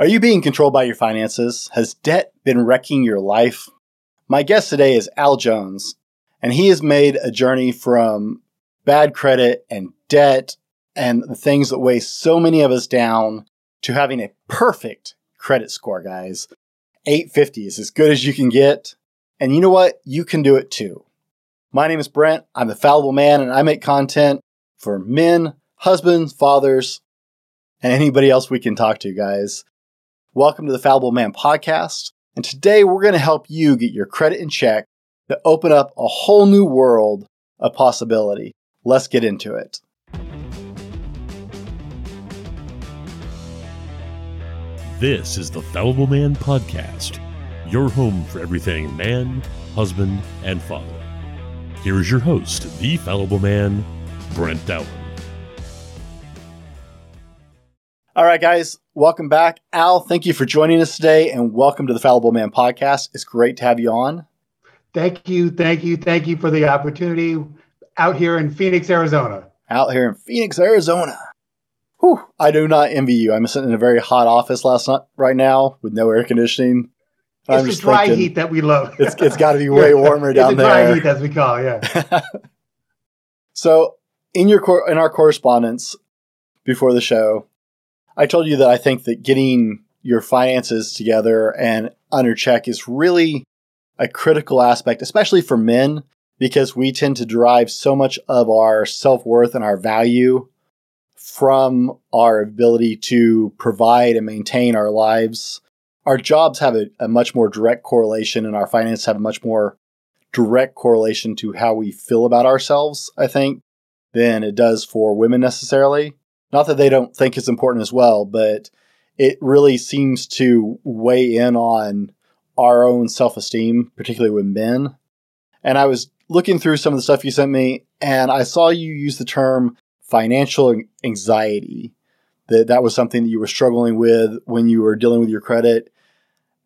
Are you being controlled by your finances? Has debt been wrecking your life? My guest today is Al Jones, and he has made a journey from bad credit and debt and the things that weigh so many of us down to having a perfect credit score, guys. 850 is as good as you can get. And you know what? You can do it too. My name is Brent. I'm the Fallible Man, and I make content for men, husbands, fathers, and anybody else we can talk to, guys. Welcome to the Fallible Man podcast. And today we're going to help you get your credit in check to open up a whole new world of possibility. Let's get into it. This is the Fallible Man podcast, your home for everything man, husband, and father. Here is your host, the Fallible Man, Brent Dowling. All right, guys, welcome back. Al, thank you for joining us today and welcome to the Fallible Man podcast. It's great to have you on. Thank you, thank you, thank you for the opportunity out here in Phoenix, Arizona. Out here in Phoenix, Arizona. Whew, I do not envy you. I'm sitting in a very hot office last night, right now with no air conditioning. I'm it's the dry thinking, heat that we love. it's, it's got to be way warmer down there. it's the dry heat, as we call it, yeah. so, in your in our correspondence before the show, I told you that I think that getting your finances together and under check is really a critical aspect, especially for men, because we tend to derive so much of our self worth and our value from our ability to provide and maintain our lives. Our jobs have a, a much more direct correlation, and our finances have a much more direct correlation to how we feel about ourselves, I think, than it does for women necessarily. Not that they don't think it's important as well, but it really seems to weigh in on our own self esteem, particularly with men. And I was looking through some of the stuff you sent me, and I saw you use the term financial anxiety. That that was something that you were struggling with when you were dealing with your credit.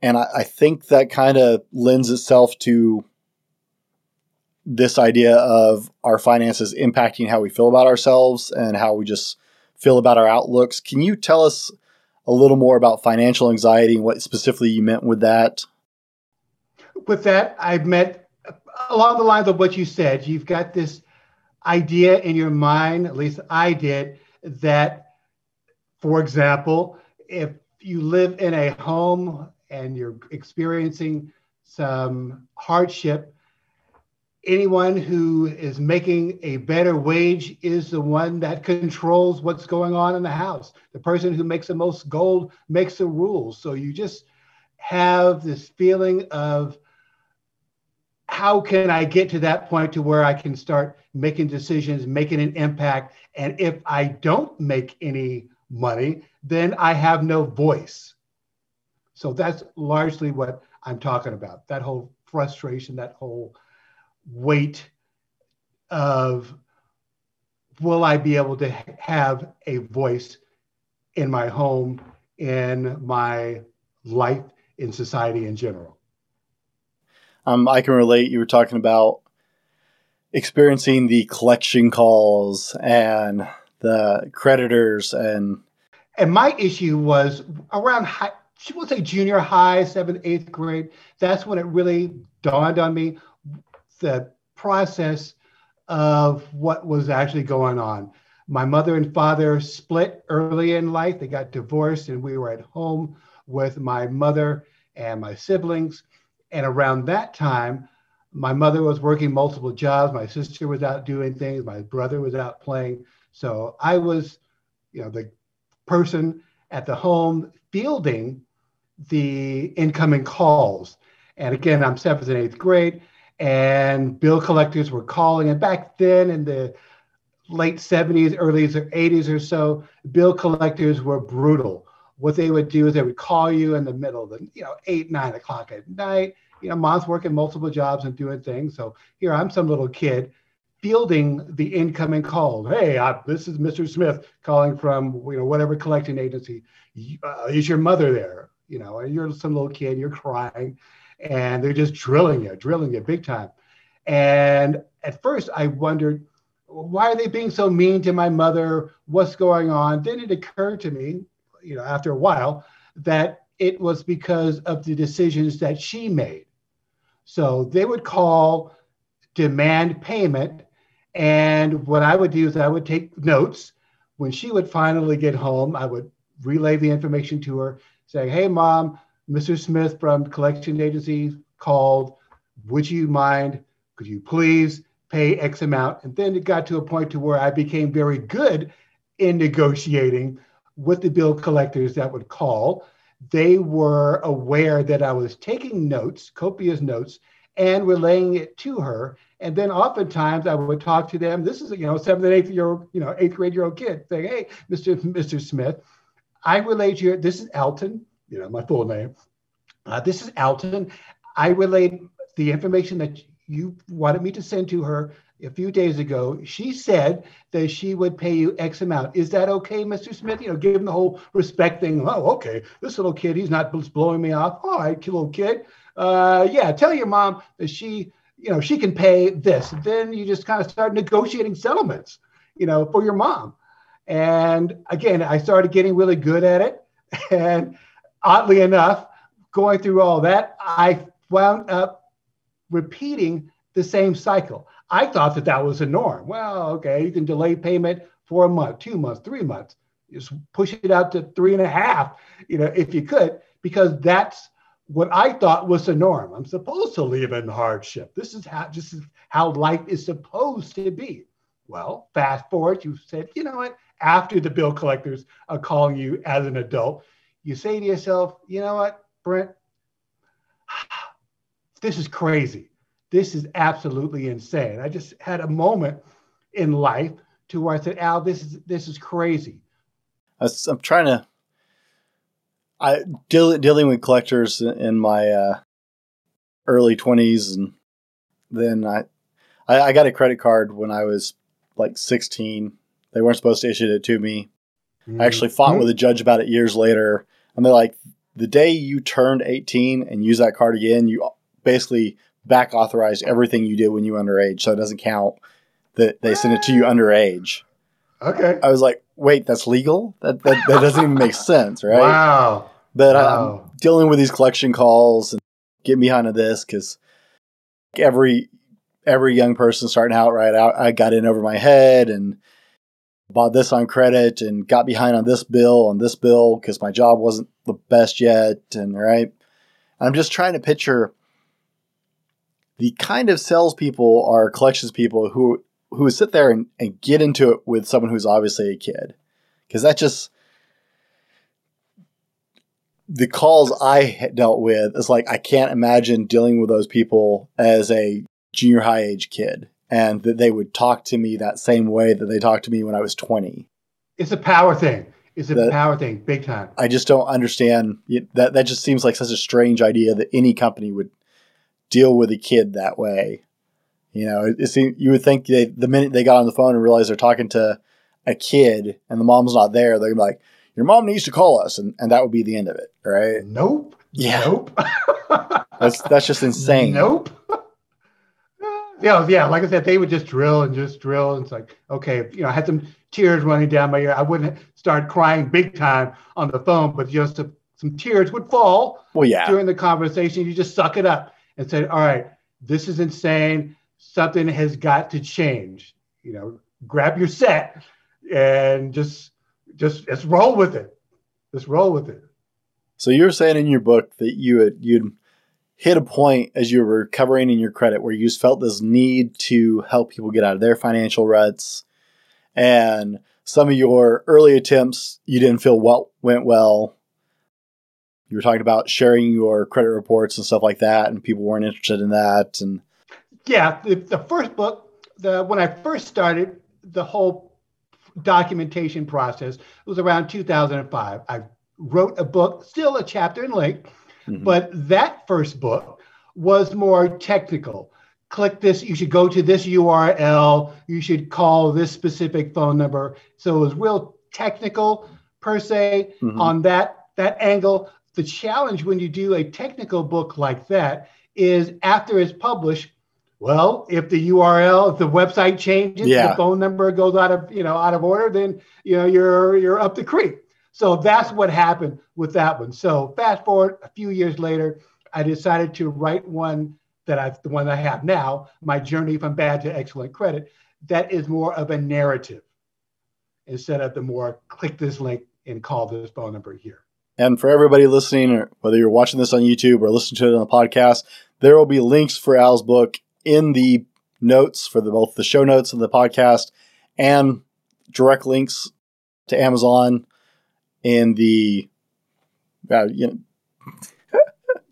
And I, I think that kind of lends itself to this idea of our finances impacting how we feel about ourselves and how we just feel about our outlooks. Can you tell us a little more about financial anxiety and what specifically you meant with that? With that, I meant along the lines of what you said. You've got this idea in your mind, at least I did, that, for example, if you live in a home and you're experiencing some hardship, anyone who is making a better wage is the one that controls what's going on in the house. The person who makes the most gold makes the rules. So you just have this feeling of how can I get to that point to where I can start making decisions, making an impact? And if I don't make any money, then I have no voice. So that's largely what I'm talking about. That whole frustration, that whole weight of will I be able to have a voice in my home, in my life, in society in general? Um, I can relate. You were talking about experiencing the collection calls and the creditors and and my issue was around high, would say junior high, seventh, eighth grade. That's when it really dawned on me the process of what was actually going on. My mother and father split early in life. They got divorced, and we were at home with my mother and my siblings. And around that time, my mother was working multiple jobs. My sister was out doing things. My brother was out playing. So I was, you know, the person at the home fielding the incoming calls. And again, I'm seventh and eighth grade and bill collectors were calling. And back then, in the late 70s, early 80s or so, bill collectors were brutal. What they would do is they would call you in the middle of the, you know, eight, nine o'clock at night. You know, mom's working multiple jobs and doing things. So here I'm some little kid fielding the incoming call. Hey, I, this is Mr. Smith calling from you know whatever collecting agency. Uh, is your mother there? You know, you're some little kid, you're crying, and they're just drilling you, drilling you big time. And at first, I wondered, why are they being so mean to my mother? What's going on? Then it occurred to me, you know, after a while, that it was because of the decisions that she made. So they would call, demand payment. And what I would do is I would take notes. When she would finally get home, I would relay the information to her, saying, Hey, mom, Mr. Smith from collection agency called. Would you mind? Could you please pay X amount? And then it got to a point to where I became very good in negotiating with the bill collectors that would call. They were aware that I was taking notes, copious notes, and relaying it to her. And then oftentimes I would talk to them. This is you know seventh and eighth year you know eighth grade year old kid saying, "Hey, Mr. Mr. Smith, I relayed you. This is Alton, you know my full name. Uh, this is Alton. I relayed the information that you wanted me to send to her a few days ago. She said that she would pay you X amount. Is that okay, Mr. Smith? You know, give him the whole respect thing. Oh, okay. This little kid, he's not blowing me off. All right, little kid. Uh, yeah, tell your mom that she, you know, she can pay this. Then you just kind of start negotiating settlements, you know, for your mom. And again, I started getting really good at it. And oddly enough, going through all that, I wound up repeating the same cycle. I thought that that was a norm. Well, okay, you can delay payment for a month, two months, three months. Just push it out to three and a half, you know, if you could, because that's what I thought was the norm. I'm supposed to live in hardship. This is how this is how life is supposed to be. Well, fast forward, you said, you know what? After the bill collectors are calling you as an adult, you say to yourself, you know what, Brent, this is crazy. This is absolutely insane. I just had a moment in life to where I said, Al, this is this is crazy. I'm trying to. I deal, dealing with collectors in my uh, early 20s, and then I, I, I got a credit card when I was like 16. They weren't supposed to issue it to me. Mm-hmm. I actually fought mm-hmm. with a judge about it years later, and they're like, the day you turned 18 and use that card again, you basically back authorize everything you did when you were underage, so it doesn't count that they sent it to you underage. Okay. I was like, wait, that's legal? That that, that doesn't even make sense, right? Wow. But um, wow. I'm dealing with these collection calls and get behind of this because every every young person starting out right out, I got in over my head and bought this on credit and got behind on this bill on this bill because my job wasn't the best yet and right. I'm just trying to picture the kind of salespeople or collections people who who sit there and, and get into it with someone who's obviously a kid because that just the calls I dealt with is like I can't imagine dealing with those people as a junior high age kid and that they would talk to me that same way that they talked to me when I was 20. It's a power thing. It's a that, power thing, big time. I just don't understand that. That just seems like such a strange idea that any company would deal with a kid that way. You know, it, it you would think they, the minute they got on the phone and realized they're talking to a kid and the mom's not there, they're like, "Your mom needs to call us," and, and that would be the end of it, right? Nope. Yeah. Nope. that's that's just insane. Nope. Yeah, yeah. Like I said, they would just drill and just drill. And it's like, okay, you know, I had some tears running down my ear. I wouldn't start crying big time on the phone, but just a, some tears would fall. Well, yeah. During the conversation, you just suck it up and say, all right, this is insane. Something has got to change. You know, grab your set and just just just roll with it. Just roll with it. So you're saying in your book that you had you'd hit a point as you were recovering in your credit where you just felt this need to help people get out of their financial ruts, and some of your early attempts you didn't feel well went well you were talking about sharing your credit reports and stuff like that, and people weren't interested in that. And yeah, the, the first book, the when I first started the whole documentation process, it was around 2005. I wrote a book, still a chapter in length, mm-hmm. but that first book was more technical. Click this, you should go to this URL, you should call this specific phone number. So it was real technical per se mm-hmm. on that that angle the challenge when you do a technical book like that is after it's published well if the url if the website changes yeah. the phone number goes out of you know out of order then you know you're you're up the creek So that's what happened with that one. So fast forward a few years later, I decided to write one that I, the one I have now, my journey from bad to excellent credit, that is more of a narrative instead of the more click this link and call this phone number here. And for everybody listening, whether you're watching this on YouTube or listening to it on the podcast, there will be links for Al's book in the notes for the, both the show notes of the podcast and direct links to Amazon in the. Uh, you know,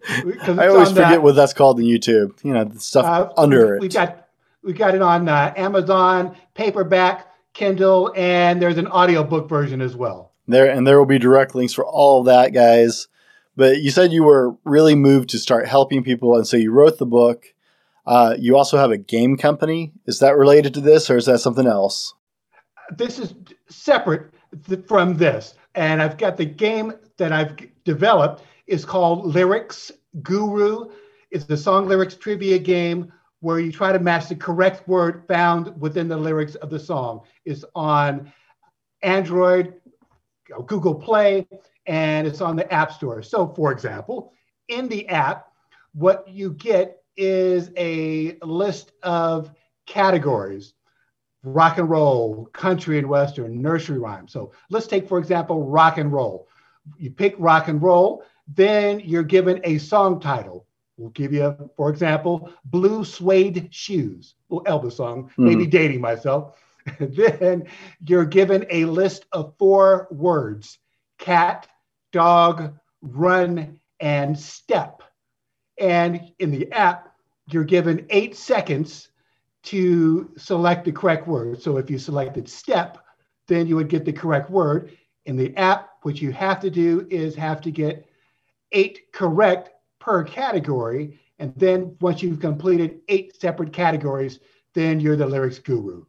I always forget that, what that's called in YouTube. You know, the stuff uh, under we, it. We got we got it on uh, Amazon, paperback, Kindle, and there's an audiobook version as well. There and there will be direct links for all of that, guys. But you said you were really moved to start helping people, and so you wrote the book. Uh, you also have a game company. Is that related to this, or is that something else? This is separate from this, and I've got the game that I've developed is called Lyrics Guru. It's the song lyrics trivia game where you try to match the correct word found within the lyrics of the song. It's on Android, Google Play, and it's on the App Store. So, for example, in the app, what you get is a list of categories rock and roll, country and western, nursery rhyme. So, let's take, for example, rock and roll. You pick rock and roll, then you're given a song title. We'll give you, for example, Blue Suede Shoes, little Elvis song, mm-hmm. maybe dating myself. then you're given a list of four words cat, dog, run, and step. And in the app, you're given eight seconds to select the correct word. So if you selected step, then you would get the correct word. In the app, what you have to do is have to get eight correct per category. And then once you've completed eight separate categories, then you're the lyrics guru.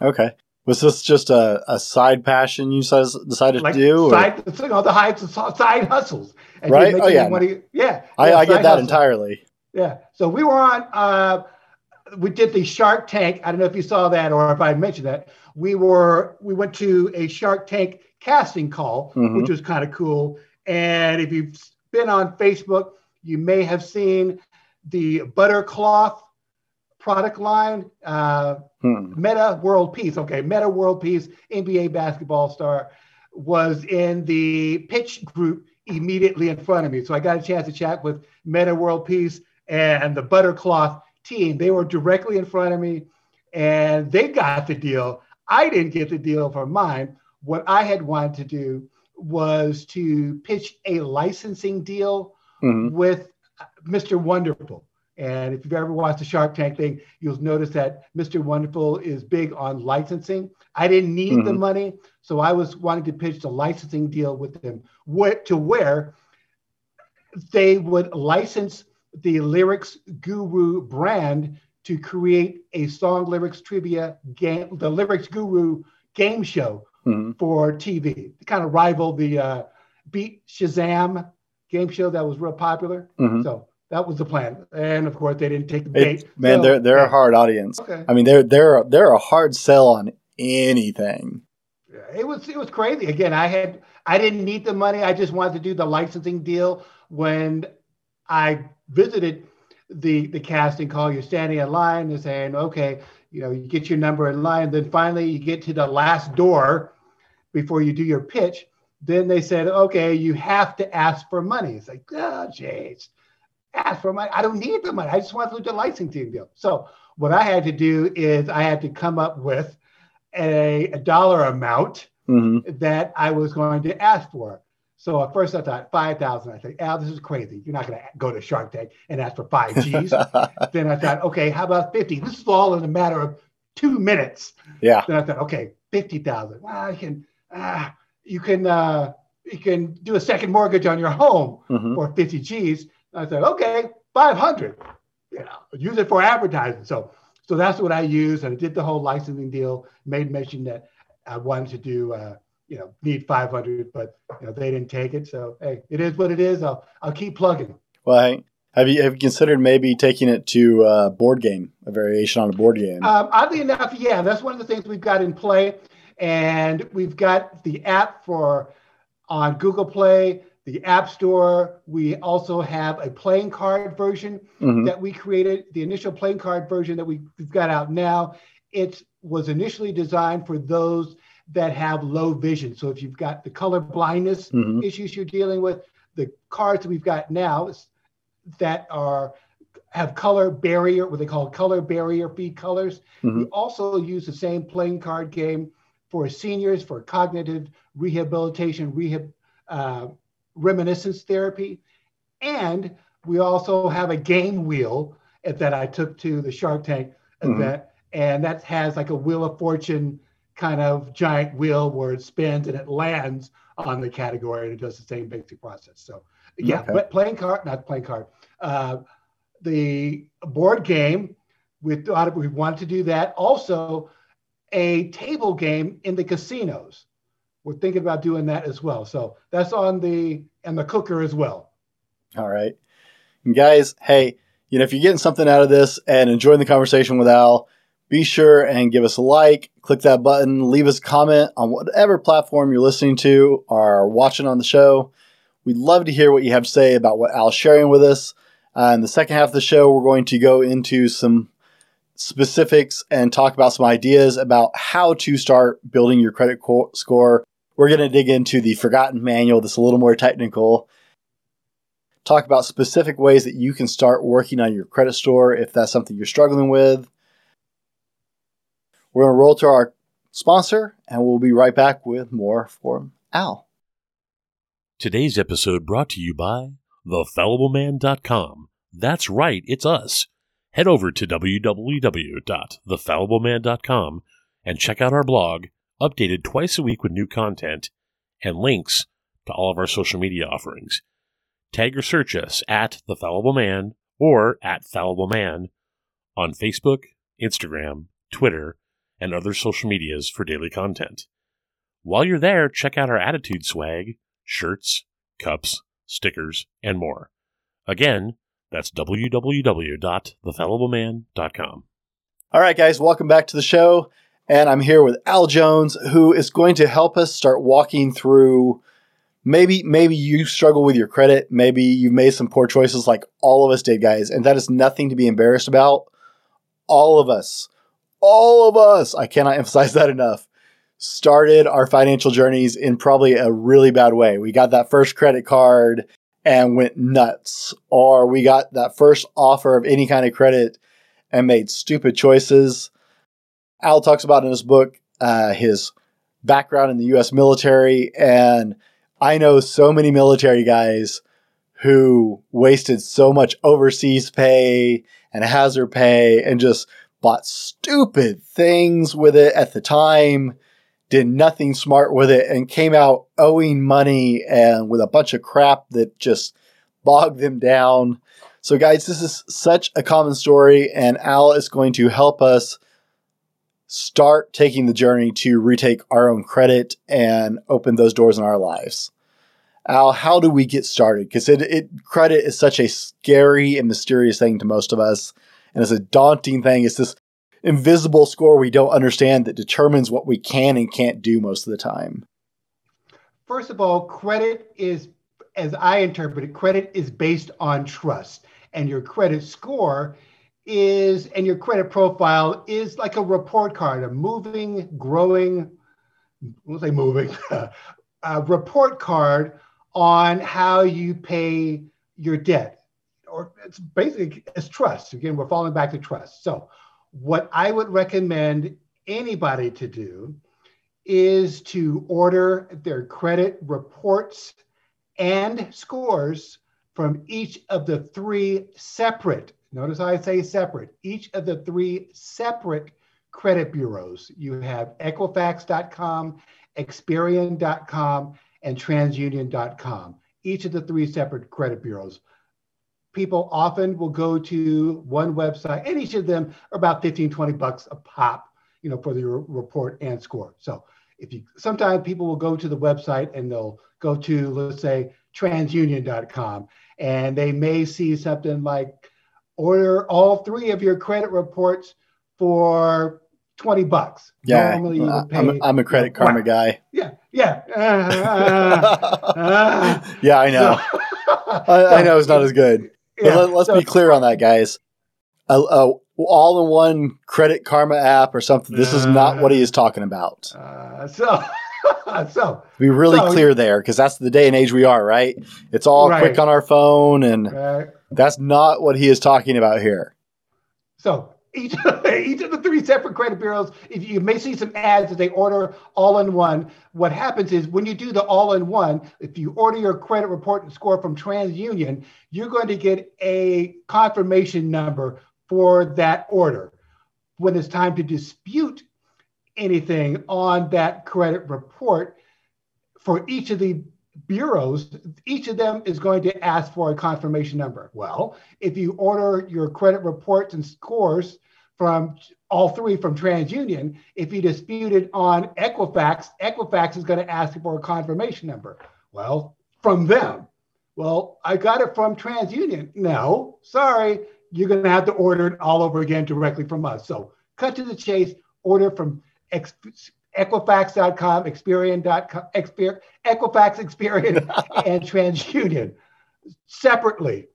Okay. Was this just a, a side passion you decided like to do? Side, you know, the high, side hustles. Right? Oh, yeah. Money. Yeah. I, yeah, I get that hustles. entirely. Yeah. So we were on, uh, we did the Shark Tank. I don't know if you saw that or if I mentioned that. We were, we went to a Shark Tank casting call, mm-hmm. which was kind of cool. And if you've been on Facebook, you may have seen the Buttercloth product line, uh, hmm. Metta World Peace. Okay, Metta World Peace, NBA basketball star, was in the pitch group immediately in front of me. So I got a chance to chat with Metta World Peace and the Buttercloth team. They were directly in front of me and they got the deal. I didn't get the deal for mine. What I had wanted to do was to pitch a licensing deal mm-hmm. with Mr. Wonderful. And if you've ever watched the Shark Tank thing, you'll notice that Mr. Wonderful is big on licensing. I didn't need mm-hmm. the money, so I was wanting to pitch the licensing deal with them to where they would license the Lyrics Guru brand to create a song lyrics trivia game, the Lyrics Guru game show mm-hmm. for TV to kind of rival the uh, Beat Shazam game show that was real popular. Mm-hmm. So that was the plan, and of course they didn't take the bait. It, man, so, they're they're yeah. a hard audience. Okay. I mean, they're they're they're a hard sell on anything. Yeah, it was it was crazy. Again, I had I didn't need the money. I just wanted to do the licensing deal. When I visited the the casting call, you're standing in line and saying, okay, you know, you get your number in line. Then finally, you get to the last door before you do your pitch. Then they said, okay, you have to ask for money. It's like, oh, jeez, ask for money. I don't need the money. I just want to do the licensing deal. So what I had to do is I had to come up with a, a dollar amount mm-hmm. that I was going to ask for. So at first I thought 5,000. I said, Al, this is crazy. You're not going to go to Shark Tank and ask for five G's. then I thought, okay, how about 50? This is all in a matter of two minutes. Yeah. Then I thought, okay, 50,000. Well, you can, ah, you can, uh, you can do a second mortgage on your home mm-hmm. for 50 G's. I said, okay, 500. You know, use it for advertising. So, so that's what I used. And I did the whole licensing deal, made mention that I wanted to do, uh, you know need 500, but you know they didn't take it. So hey, it is what it is. I'll I'll keep plugging. Well, have you have you considered maybe taking it to a board game, a variation on a board game? Um, oddly enough, yeah, that's one of the things we've got in play, and we've got the app for on Google Play, the App Store. We also have a playing card version Mhm. that we created. The initial playing card version that we, we've got out now, it was initially designed for those that have low vision. So if you've got the color blindness Mhm. issues you're dealing with, the cards that we've got now is- that are have color barrier, what they call color barrier feed colors. We also use the same playing card game for seniors for cognitive rehabilitation, rehab, uh, reminiscence therapy. And we also have a game wheel that I took to the Shark Tank Mhm. event. And that has like a Wheel of Fortune kind of giant wheel where it spins and it lands on the category and it does the same basic process. So, yeah, Okay. but playing card, not playing card, uh, the board game, we thought we wanted to do that. Also, a table game in the casinos. We're thinking about doing that as well. So that's on the and the cooker as well. All right. And guys, hey, you know, if you're getting something out of this and enjoying the conversation with Al, be sure and give us a like, click that button, leave us a comment on whatever platform you're listening to or watching on the show. We'd love to hear what you have to say about what Al's sharing with us. Uh, in the second half of the show, we're going to go into some specifics and talk about some ideas about how to start building your credit co- score. We're going to dig into the forgotten manual that's a little more technical talk about specific ways that you can start working on your credit score if that's something you're struggling with. We're going to roll to our sponsor and we'll be right back with more from Al. Today's episode brought to you by thefallibleman.com. That's right, it's us. Head over to www.thefallibleman.com and check out our blog, updated twice a week with new content and links to all of our social media offerings. Tag or search us at The Fallible Man or at Fallible Man on Facebook, Instagram, Twitter, and other social medias for daily content. While you're there, check out our attitude swag, shirts, cups, stickers, and more. Again, that's www.thefallibleman.com. All right, guys, welcome back to the show. And I'm here with Al Jones, who is going to help us start walking through maybe maybe you struggle with your credit, maybe you've made some poor choices like all of us did, guys, and that is nothing to be embarrassed about. All of us, all of us, I cannot emphasize that enough, started our financial journeys in probably a really bad way. We got that first credit card and went nuts, or we got that first offer of any kind of credit and made stupid choices. Al talks about in his book uh, his background in the U.S. military, and I know so many military guys who wasted so much overseas pay and hazard pay and just bought stupid things with it at the time, did nothing smart with it, and came out owing money and with a bunch of crap that just bogged them down. So, guys, this is such a common story, and Al is going to help us start taking the journey to retake our own credit and open those doors in our lives. Al, how do we get started? Because it, it credit is such a scary and mysterious thing to most of us, and it's a daunting thing. It's this invisible score we don't understand that determines what we can and can't do most of the time. First of all, credit is, as I interpret it, credit is based on trust. And your credit score is, and your credit profile is like a report card, a moving, growing, we'll say moving, a report card on how you pay your debt. Or it's basically it's trust. Again, we're falling back to trust. So, what I would recommend anybody to do is to order their credit reports and scores from each of the three separate, notice I say separate, each of the three separate credit bureaus. You have Equifax.com, Experian.com, and TransUnion.com, each of the three separate credit bureaus. People often will go to one website, and each of them are about 15, 20 bucks a pop, you know, for the report and score. So if you sometimes people will go to the website and they'll go to, let's say, transunion.com, and they may see something like order all three of your credit reports for 20 bucks. Yeah, Normally you would I'm, pay, I'm a credit karma Right. guy. Yeah, Yeah. Uh, uh, yeah, I know. I, I know it's not as good. Yeah, let, us so- be clear on that, guys. A, a all-in-one Credit Karma app or something. This is not what he is talking about. Uh, so, so Be really So- clear there, because that's the day and age we are, right? It's all Right. quick on our phone, and uh, that's not what he is talking about here. So each, each of the three separate credit bureaus, if you may see some ads that they order all in one. What happens is when you do the all in one, if you order your credit report and score from TransUnion, you're going to get a confirmation number for that order. When it's time to dispute anything on that credit report, for each of the bureaus, each of them is going to ask for a confirmation number. Well, if you order your credit reports and scores from all three from TransUnion, if you dispute it on Equifax, Equifax is going to ask for a confirmation number. Well, from them. Well, I got it from TransUnion. No, sorry, you're going to have to order it all over again directly from us. So, cut to the chase, order from Ex- Equifax.com, Experian.com, Exper- Equifax, Experian, and TransUnion separately.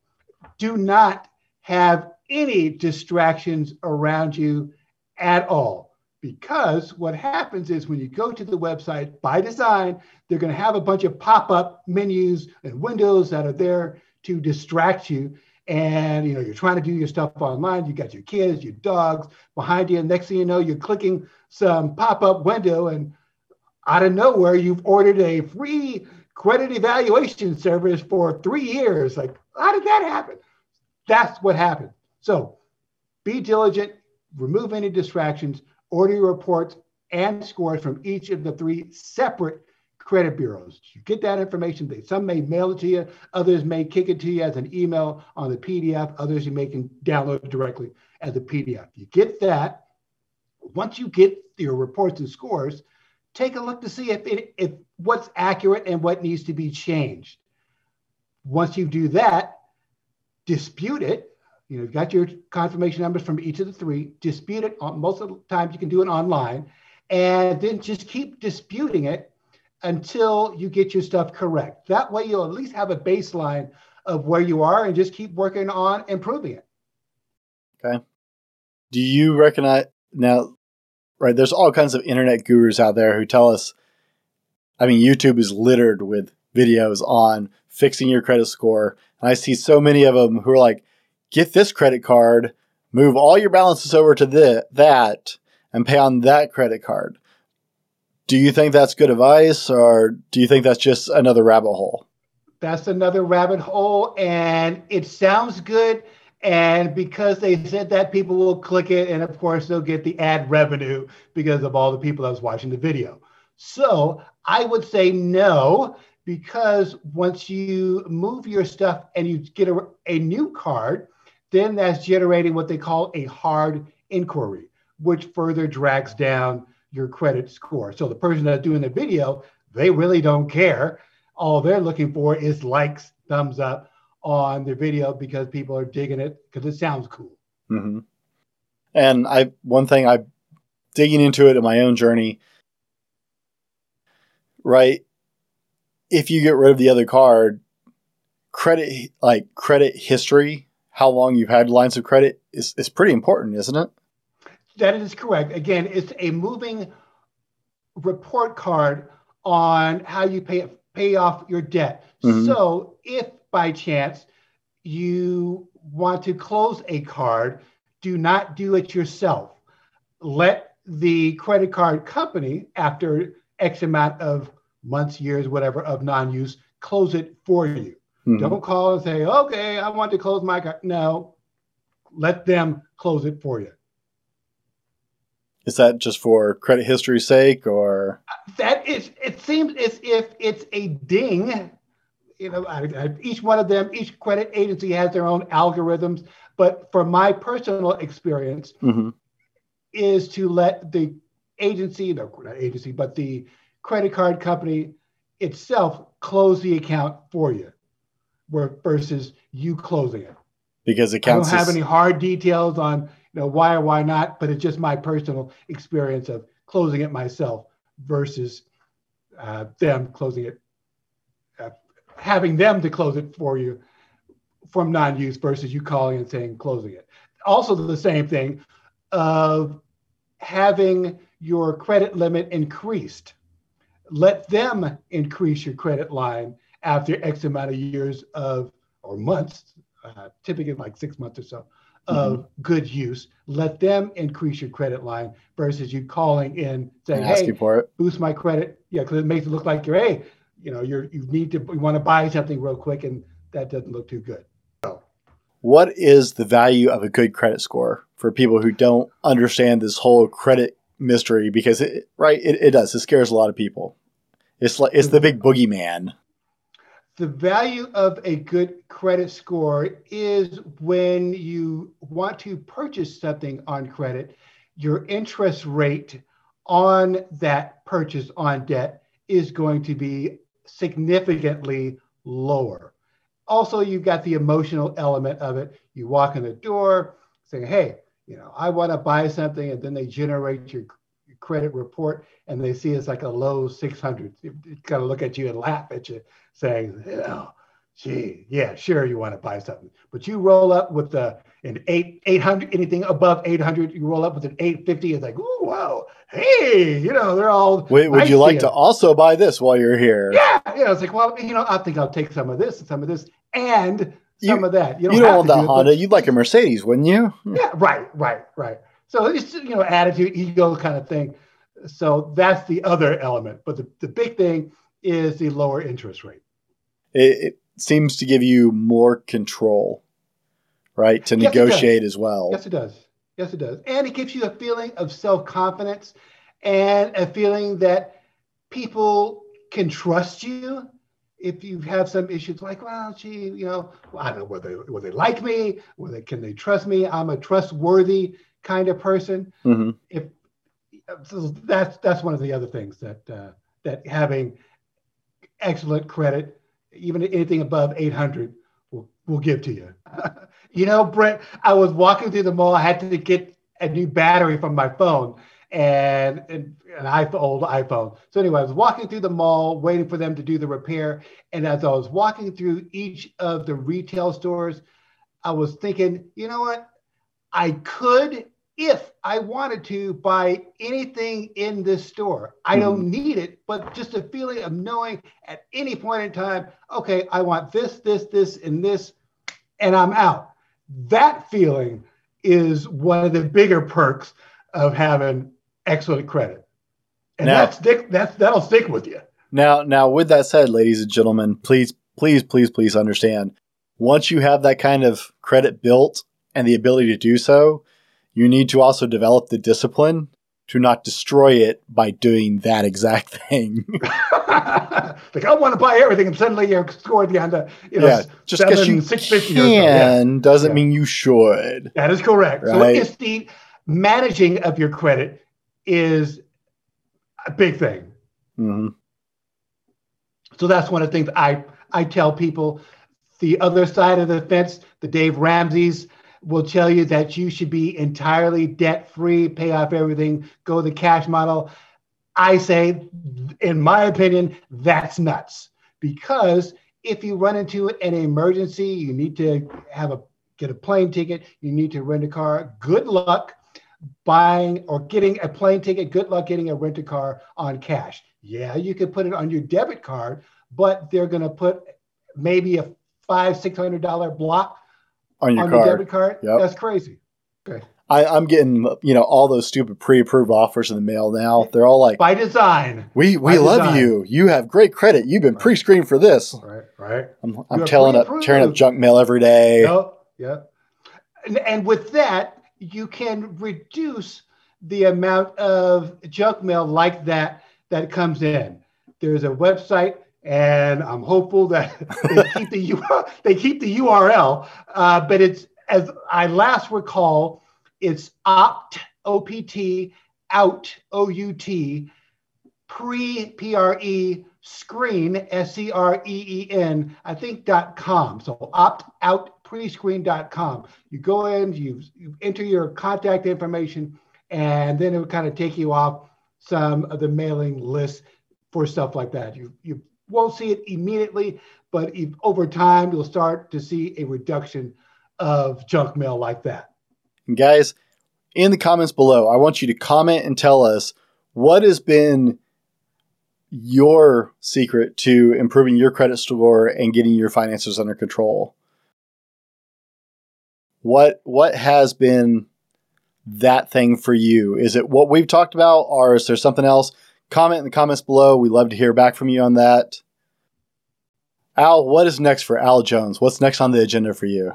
Do not have any distractions around you at all. Because what happens is when you go to the website by design, they're going to have a bunch of pop up menus and windows that are there to distract you. And you know, you're trying to do your stuff online. You got your kids, your dogs behind you. And next thing you know, you're clicking some pop up window, and out of nowhere, you've ordered a free credit evaluation service for three years. Like, how did that happen? That's what happened. So be diligent, remove any distractions, order your reports and scores from each of the three separate credit bureaus. You get that information. They, some may mail it to you, others may kick it to you as an email on the PDF, others you may can download directly as a PDF. You get that. Once you get your reports and scores, take a look to see if, it, if what's accurate and what needs to be changed. Once you do that, dispute it. You know, you've got your confirmation numbers from each of the three. Dispute it. Most of the times you can do it online, and then just keep disputing it until you get your stuff correct. That way, you'll at least have a baseline of where you are, and just keep working on improving it. Okay. Do you recognize now? Right, there's all kinds of internet gurus out there who tell us. I mean, YouTube is littered with videos on fixing your credit score, and I see so many of them who are like, "Get this credit card, move all your balances over to the, that, and pay on that credit card." Do you think that's good advice, or do you think that's just another rabbit hole? That's another rabbit hole, and it sounds good. And because they said that, people will click it, and of course, they'll get the ad revenue because of all the people that was watching the video. So I would say no, because once you move your stuff and you get a, a new card, then that's generating what they call a hard inquiry, which further drags down your credit score. So the person that's doing the video, they really don't care. All they're looking for is likes, thumbs up on their video because people are digging it because it sounds cool. hmm And I, one thing I'm digging into it in my own journey, right? If you get rid of the other card, credit like credit history, how long you've had lines of credit is is pretty important, isn't it? That is correct. Again, it's a moving report card on how you pay pay off your debt. Mhm. So if by chance you want to close a card, do not do it yourself. Let the credit card company, after X amount of months, years, whatever, of non-use, close it for you. Mhm. Don't call and say, okay, I want to close my card. No, let them close it for you. Is that just for credit history's sake, or? That is it seems as if it's a ding. You know I, I, each one of them each credit agency has their own algorithms but from my personal experience Mhm. is to let the agency no not agency but the credit card company itself close the account for you where versus you closing it. Because it I don't have as- any hard details on know why or why not, but it's just my personal experience of closing it myself versus uh, them closing it, uh, having them to close it for you from non-use versus you calling and saying closing it. Also, the same thing of having your credit limit increased. Let them increase your credit line after X amount of years of or months, uh, typically like six months or so, of mm-hmm. good use. Let them increase your credit line versus you calling in saying, "Hey, boost my credit." Yeah, because it makes it look like you're, hey, you know, you're you need to you want to buy something real quick, and that doesn't look too good. So, what is the value of a good credit score for people who don't understand this whole credit mystery? Because it, right, it, it does. It scares a lot of people. It's like it's the big boogeyman the value of a good credit score is when you want to purchase something on credit, your interest rate on that purchase on debt is going to be significantly lower. Also, you've got the emotional element of it. You walk in the door saying, Hey, you know, I want to buy something, and then they generate your credit report and they see it's like a low 600. They kind of look at you and laugh at you saying, you know, gee, yeah, sure, you want to buy something. But you roll up with the an eight, 800, anything above 800, you roll up with an 850. It's like, oh, wow, hey, you know, they're all. Wait, would you like to also buy this while you're here? Yeah. Yeah. It's like, well, you know, I think I'll take some of this and some of this and some you, of that. You don't, you don't want that Honda. You'd like a Mercedes, wouldn't you? Yeah. Right. Right. Right. So it's, you know, attitude, ego kind of thing. So that's the other element. But the, the big thing is the lower interest rate it, it seems to give you more control, right, to yes, negotiate as well. Yes, it does. Yes, it does. And it gives you a feeling of self confidence and a feeling that people can trust you if you have some issues like, well, gee, you know, well, I don't know whether will they like me, whether can they trust me? I'm a trustworthy kind of person. Mm-hmm. If so that's that's one of the other things that uh, that having excellent credit even anything above 800 will will give to you. you know, Brent, I was walking through the mall. I had to get a new battery from my phone and, and an iPhone, old iPhone. So anyway, I was walking through the mall, waiting for them to do the repair. And as I was walking through each of the retail stores, I was thinking, you know what? I could if I wanted to buy anything in this store. I mm-hmm. don't need it, but just a feeling of knowing at any point in time, okay, I want this, this, this, and this, and I'm out. That feeling is one of the bigger perks of having excellent credit. And now, that's that's that'll stick with you. Now, now with that said, ladies and gentlemen, please, please, please, please understand. Once you have that kind of credit built and the ability to do so, you need to also develop the discipline to not destroy it by doing that exact thing. like I want to buy everything, and suddenly you're scored behind the you know, yeah, just because you can yeah. doesn't yeah. mean you should. That is correct. Right? So it's the managing of your credit is a big thing. Mm-hmm. So that's one of the things I I tell people. The other side of the fence, the Dave Ramsey's will tell you that you should be entirely debt free, pay off everything, go the cash model. I say, in my opinion, that's nuts because if you run into an emergency, you need to have a get a plane ticket, you need to rent a car. Good luck buying or getting a plane ticket. Good luck getting a rent a car on cash. Yeah, you could put it on your debit card, but they're going to put maybe a five six hundred dollar block on your on card. debit card. Yep. That's crazy. Okay. I, am getting you know all those stupid pre-approved offers in the mail now. They're all like by design. We we by love design. you. You have great credit. You've been pre-screened for this. Right, right. I'm, I'm telling up, tearing up junk mail every day. Yep, yep. And, and with that, you can reduce the amount of junk mail like that that comes in. There's a website and I'm hopeful that they keep the they keep the URL. Uh, but it's as I last recall, it's opt opt out o u t pre p r e screen s c r e e n I think dot com. So opt out prescreen.com. You go in, you, you enter your contact information, and then it would kind of take you off some of the mailing lists for stuff like that. You you won't see it immediately, but over time you'll start to see a reduction of junk mail like that. Guys, in the comments below, I want you to comment and tell us what has been your secret to improving your credit score and getting your finances under control. What what has been that thing for you? Is it what we've talked about, or is there something else? Comment in the comments below. We love to hear back from you on that. Al, what is next for Al Jones? What's next on the agenda for you?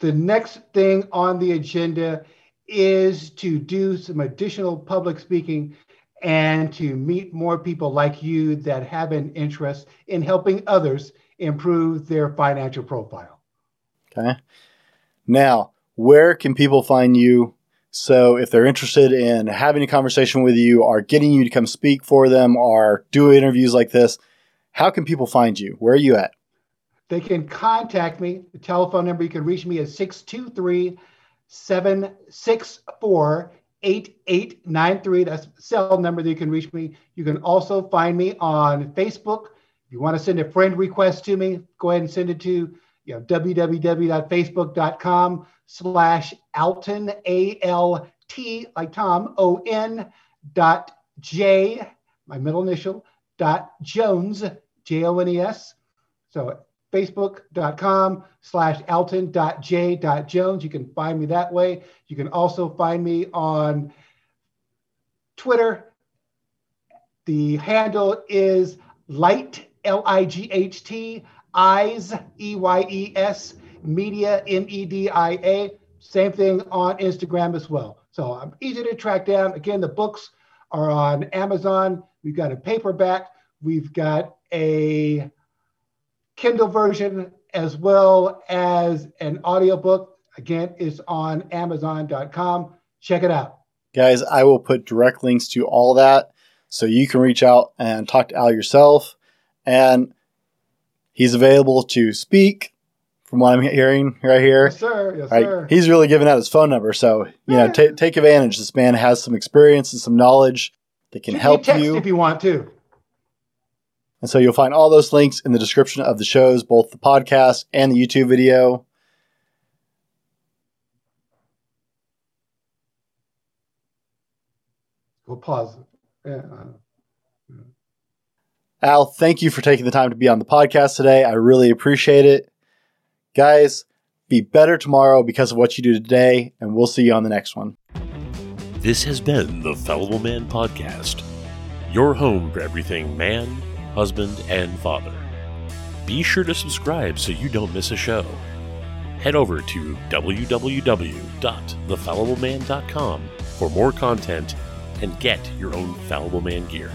The next thing on the agenda is to do some additional public speaking and to meet more people like you that have an interest in helping others improve their financial profile. Okay. Now, where can people find you? So, if they're interested in having a conversation with you, or getting you to come speak for them, or do interviews like this, how can people find you? Where are you at? They can contact me. The telephone number you can reach me is 623 764 8893. That's cell number that you can reach me. You can also find me on Facebook. If you want to send a friend request to me, go ahead and send it to you know, www.facebook.com slash Alton, A-L-T, like Tom, O-N dot J, my middle initial, dot Jones, J-O-N-E-S. So facebook.com slash alton.j.jones. You can find me that way. You can also find me on Twitter. The handle is light, L-I-G-H-T, eyes, E-Y-E-S, media, M-E-D-I-A. Same thing on Instagram as well. So I'm easy to track down. Again, the books are on Amazon. We've got a paperback. We've got a Kindle version as well as an audiobook. Again, it's on Amazon.com. Check it out. Guys, I will put direct links to all that so you can reach out and talk to Al yourself. And he's available to speak from what I'm hearing right here. Yes, sir. Yes, Right? sir. He's really giving out his phone number. So, you know, ta take advantage. This man has some experience and some knowledge that can Shoot help you. if you want to. And so you'll find all those links in the description of the shows, both the podcast and the YouTube video. We'll pause. Uh, yeah. Al, thank you for taking the time to be on the podcast today. I really appreciate it. Guys, be better tomorrow because of what you do today, and we'll see you on the next one. This has been the Fallible Man Podcast, your home for everything man, husband, and father. Be sure to subscribe so you don't miss a show. Head over to www.thefallibleman.com for more content and get your own Fallible Man gear.